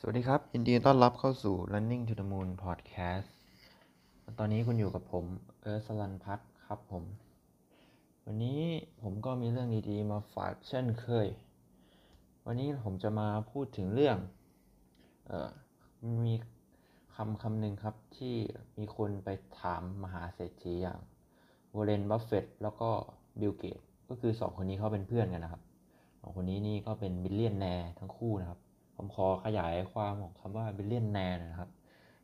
สวัสดีครับยินดีต้อนรับเข้าสู่ Running to the Moon Podcast ตอนนี้คุณอยู่กับผมเอิร์ธสลันพัฒน์ครับผม วันนี้ผมก็มีเรื่องดีๆ มาฝากเช่นเคย วันนี้ผมจะมาพูดถึงเรื่องเออมีคำคำหนึ่งครับที่มีคนไปถามมหาเศรษฐีอย่างวอร์เรนบัฟเฟตแล้วก็บิลเกตก็คือสองคนนี้เขาเป็นเพื่อนกันนะครับสองคนนี้นี่ก็เป็น billionaire ทั้งคู่นะครับ ผมขอขยายความของคำว่า billionaire นะครับ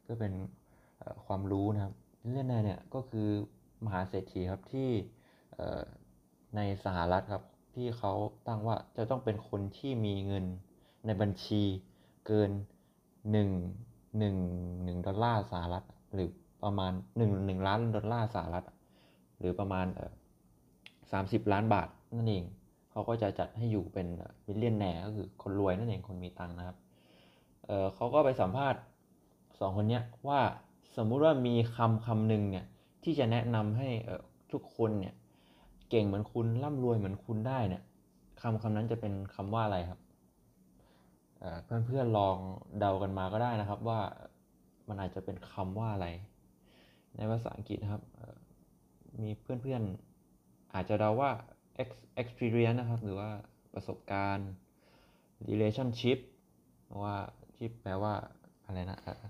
เพื่อเป็นความรู้นะครับ billionaire เนี่ยก็คือมหาเศรษฐีครับที่ในสหรัฐครับที่เขาตั้งว่าจะต้องเป็นคนที่มีเงินในบัญชีเกินหนึ่งหนึ่งหนึ่งดอลลาร์สหรัฐหรือประมาณหนึ่งหนึ่งล้านดอลลาร์สหรัฐหรือประมาณสามสิบล้านบาทนั่นเอง เขาก็จะจัดให้อยู่เป็นมิลเลียนแนร์ก็คือคนรวยนั่นเองคนมีตังค์นะครับเเขาก็ไปสัมภาษณ์สองคนเนี้ยว่าสมมุติว่ามีคำคำหนึ่งเนี่ยที่จะแนะนำให้ทุกคนเนี่ยเก่งเหมือนคุณร่ำรวยเหมือนคุณได้เนี่ยคำคำนั้นจะเป็นคำว่าอะไรครับเอ่อเพื่อนๆลองเดากันมาก็ได้นะครับว่ามันอาจจะเป็นคำว่าอะไร ในภาษาอังกฤษนะครับเอ่อมีเพื่อนๆอาจจะเดาว่า experience นะครับ หรือว่าประสบการณ์ relationship ว่าที่แปลว่าอะไรนะเอ่อ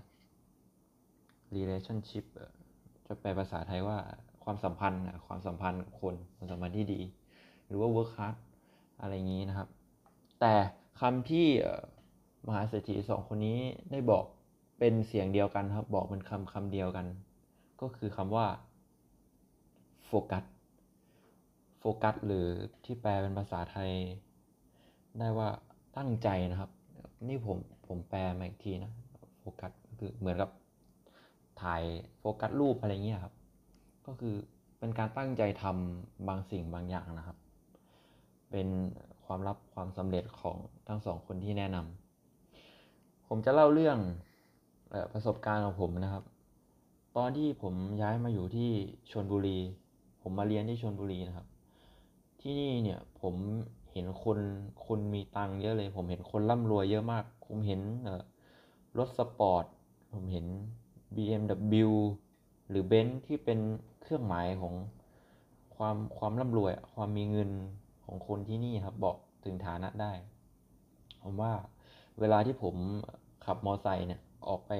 relationship จะแปลภาษาไทยว่าความสัมพันธ์ความสัมพันธ์กับคนความสัมพันธ์ที่ดี หรือว่า work hard อะไรอย่างนี้นะครับ แต่คำที่มหาเศรษฐีสองคนนี้ได้บอกเป็นเสียงเดียวกันครับ บอกเป็นคำคำเดียวกัน ก็คือคำว่าโฟกัส โฟกัสหรือที่แปลเป็นภาษาไทย ได้ว่าตั้งใจนะครับ นี่ผมผมแปลมาอีกทีนะโฟกัสก็คือเหมือนกับถ่ายโฟกัสรูปอะไรเงี้ยครับ ก็คือเป็นการตั้งใจทำบางสิ่งบางอย่างนะครับ เป็นความลับความสำเร็จของทั้งสองคนที่แนะนำผมจะเล่าเรื่องอประสบการณ์ของผมนะครับ ตอนที่ผมย้ายมาอยู่ที่ชลบุรี ผมมาเรียนที่ชลบุรีนะครับ ที่นี่เนี่ยผมเห็นคนคนมีตังค์เยอะเลย ผมเห็นคนร่ำรวยเยอะมาก ผมเห็นรถสปอร์ต ผมเห็น BMW หรือเบนซ์ที่เป็นเครื่องหมายของความความร่ำรวย ความมีเงินของคนที่นี่ครับบอกถึงฐานะได้ ผมว่าเวลาที่ผมขับมอไซค์เนี่ยออกไป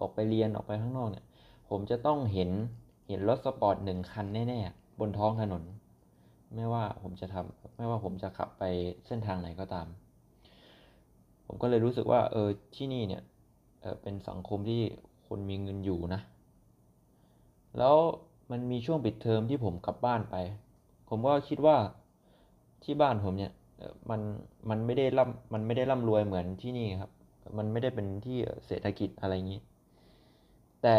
ออกไปเรียนออกไปข้างนอกเนี่ย ผมจะต้องเห็นเห็นรถสปอร์ตหนึ่งคันแน่ ๆ บนท้องถนน ไม่ว่าผมจะทำไม่ว่าผมจะขับไปเส้นทางไหนก็ตาม ผมก็เลยรู้สึกว่าเออที่นี่เนี่ยเออเป็นสังคมที่คนมีเงินอยู่นะ แล้วมันมีช่วงปิดเทอมที่ผมกลับบ้านไป ผมก็คิดว่าที่บ้านผมเนี่ยเออมันมันไม่ได้ร่ำมันไม่ได้ร่ำรวยเหมือนที่นี่ครับ มันไม่ได้เป็นที่เศรษฐกิจอะไรอย่างนี้ แต่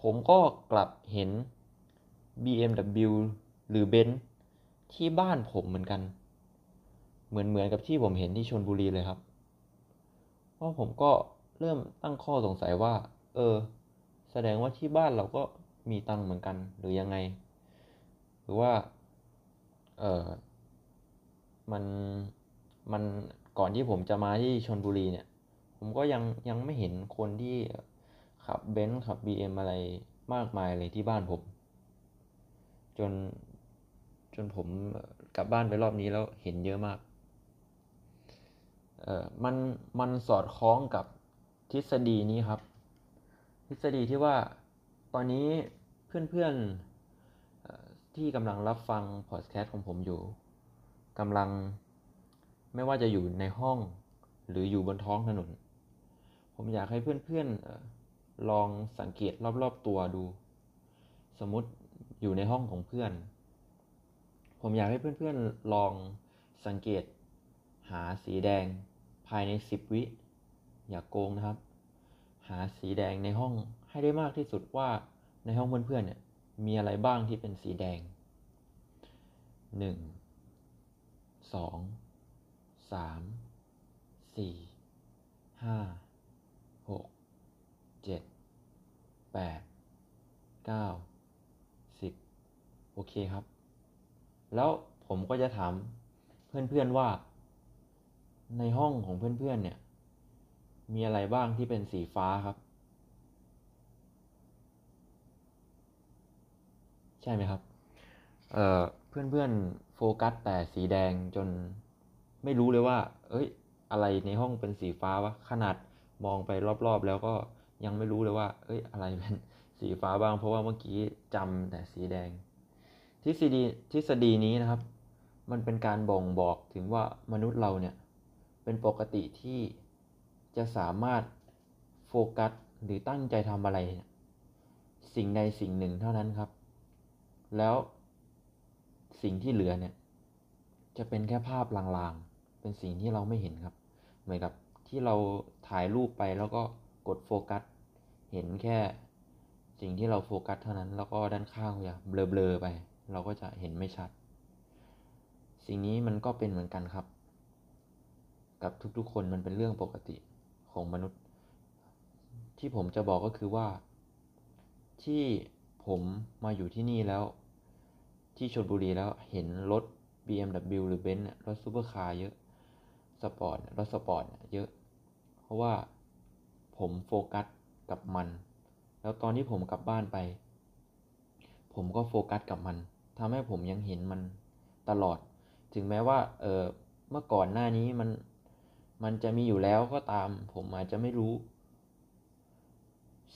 ผมก็กลับเห็น BMW หรือเบนซ์ที่บ้านผมเหมือนกัน เหมือนเหมือนกับที่ผมเห็นที่ชลบุรีเลยครับ เพราะผมก็เริ่มตั้งข้อสงสัยว่า เออ แสดงว่าที่บ้านเราก็มีตังเหมือนกัน หรือยังไง หรือว่า เออมันมันก่อนที่ผมจะมาที่ชลบุรีเนี่ย ผมก็ยังยังไม่เห็นคนที่ขับเบนซ์ขับบีเอ็มอะไรมากมายเลยที่บ้านผม จน จนผมกลับบ้านไปรอบนี้แล้วเห็นเยอะมากเออมันมันสอดคล้องกับทฤษฎีนี้ครับ ทฤษฎีที่ว่าตอนนี้เพื่อนๆเอ่อที่กำลังรับฟังพอดแคสต์ของผมอยู่กำลังไม่ว่าจะอยู่ในห้องหรืออยู่บนท้องถนน ผมอยากให้เพื่อนๆลองสังเกตรอบๆตัวดู สมมติอยู่ในห้องของเพื่อน ผมอยากให้เพื่อนๆลองสังเกตหาสีแดงภายใน 10 วิ อย่ากโกงนะครับ หาสีแดงในห้องให้ได้มากที่สุดว่าในห้องเพื่อนๆเนี่ยมีอะไรบ้างที่เป็นสีแดงหนึ่งสองสามสี่ห้าหกเจ็ดแปดเก้าสิบโอเคครับ แล้วผมก็จะถามเพื่อนๆว่า ในห้องของเพื่อนๆเนี่ย มีอะไรบ้างที่เป็นสีฟ้าครับ ใช่ไหมครับ เอ่อเพื่อนเพื่อนๆโฟกัสแต่สีแดงจนไม่รู้เลยว่า เอ้ย อะไรในห้องเป็นสีฟ้าวะขนาดมองไปรอบๆ แล้วก็ยังไม่รู้เลยว่า เอ้ย อะไรเป็นสีฟ้าบ้าง เพราะว่าเมื่อกี้จำแต่สีแดง ทฤษฎีทฤษฎีนี้นะครับ มันเป็นการบ่งบอกถึงว่ามนุษย์เราเนี่ย เป็นปกติที่จะสามารถโฟกัสหรือตั้งใจทำอะไร สิ่งใดสิ่งหนึ่งเท่านั้นครับ แล้วสิ่งที่เหลือเนี่ย จะเป็นแค่ภาพลางๆ เป็นสิ่งที่เราไม่เห็นครับ เหมือนกับที่เราถ่ายรูปไปแล้วก็กดโฟกัส เห็นแค่สิ่งที่เราโฟกัสเท่านั้น แล้วก็ด้านข้างจะเบลอๆไป เราก็จะเห็นไม่ชัด สิ่งนี้มันก็เป็นเหมือนกันครับ กับทุกๆคนมันเป็นเรื่องปกติของมนุษย์ ที่ผมจะบอกก็คือว่า ที่ผมมาอยู่ที่นี่แล้ว ที่ชลบุรีแล้วเห็นรถ BMW หรือ Benz เนี่ยรถซูเปอร์คาร์เยอะสปอร์ตรถสปอร์ตเยอะ เพราะว่าผมโฟกัสกับมัน แล้วตอนที่ผมกลับบ้านไป ผมก็โฟกัสกับมัน ทำให้ผมยังเห็นมันตลอด ถึงแม้ว่าเออเมื่อก่อนหน้านี้มันมันจะมีอยู่แล้วก็ตาม ผมอาจจะไม่รู้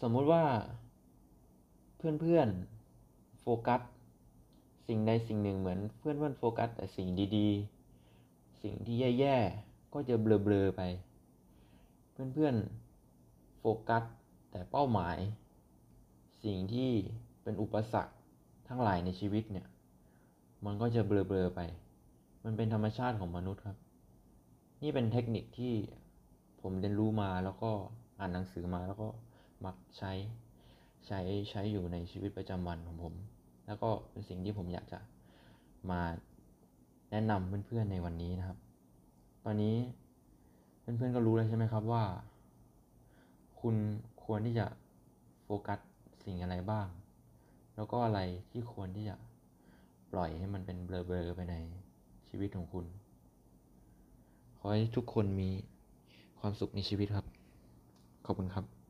สมมุติว่า เพื่อนๆโฟกัสสิ่งใดสิ่งหนึ่งเหมือนเพื่อนๆโฟกัสแต่สิ่งดีๆ สิ่งที่แย่ๆ ก็จะเบลอๆไป เพื่อนๆโฟกัสแต่เป้าหมาย สิ่งที่เป็นอุปสรรคทั้งหลายในชีวิตเนี่ย มันก็จะเบลอๆไป มันเป็นธรรมชาติของมนุษย์ครับ นี่เป็นเทคนิคที่ผมเรียนรู้มาแล้วก็อ่านหนังสือมาแล้วก็มักใช้ใช้ใช้อยู่ในชีวิตประจำวันของผม แล้วก็เป็นสิ่งที่ผมอยากจะมาแนะนำเพื่อนๆในวันนี้นะครับ ตอนนี้เพื่อนๆก็รู้แล้วใช่ไหมครับว่า คุณควรที่จะโฟกัสสิ่งอะไรบ้าง แล้วก็อะไรที่ควรที่จะ ปล่อยให้มันเป็นเบลอๆไปในชีวิตของคุณ ขอให้ทุกคนมีความสุขในชีวิตครับ ขอบคุณครับ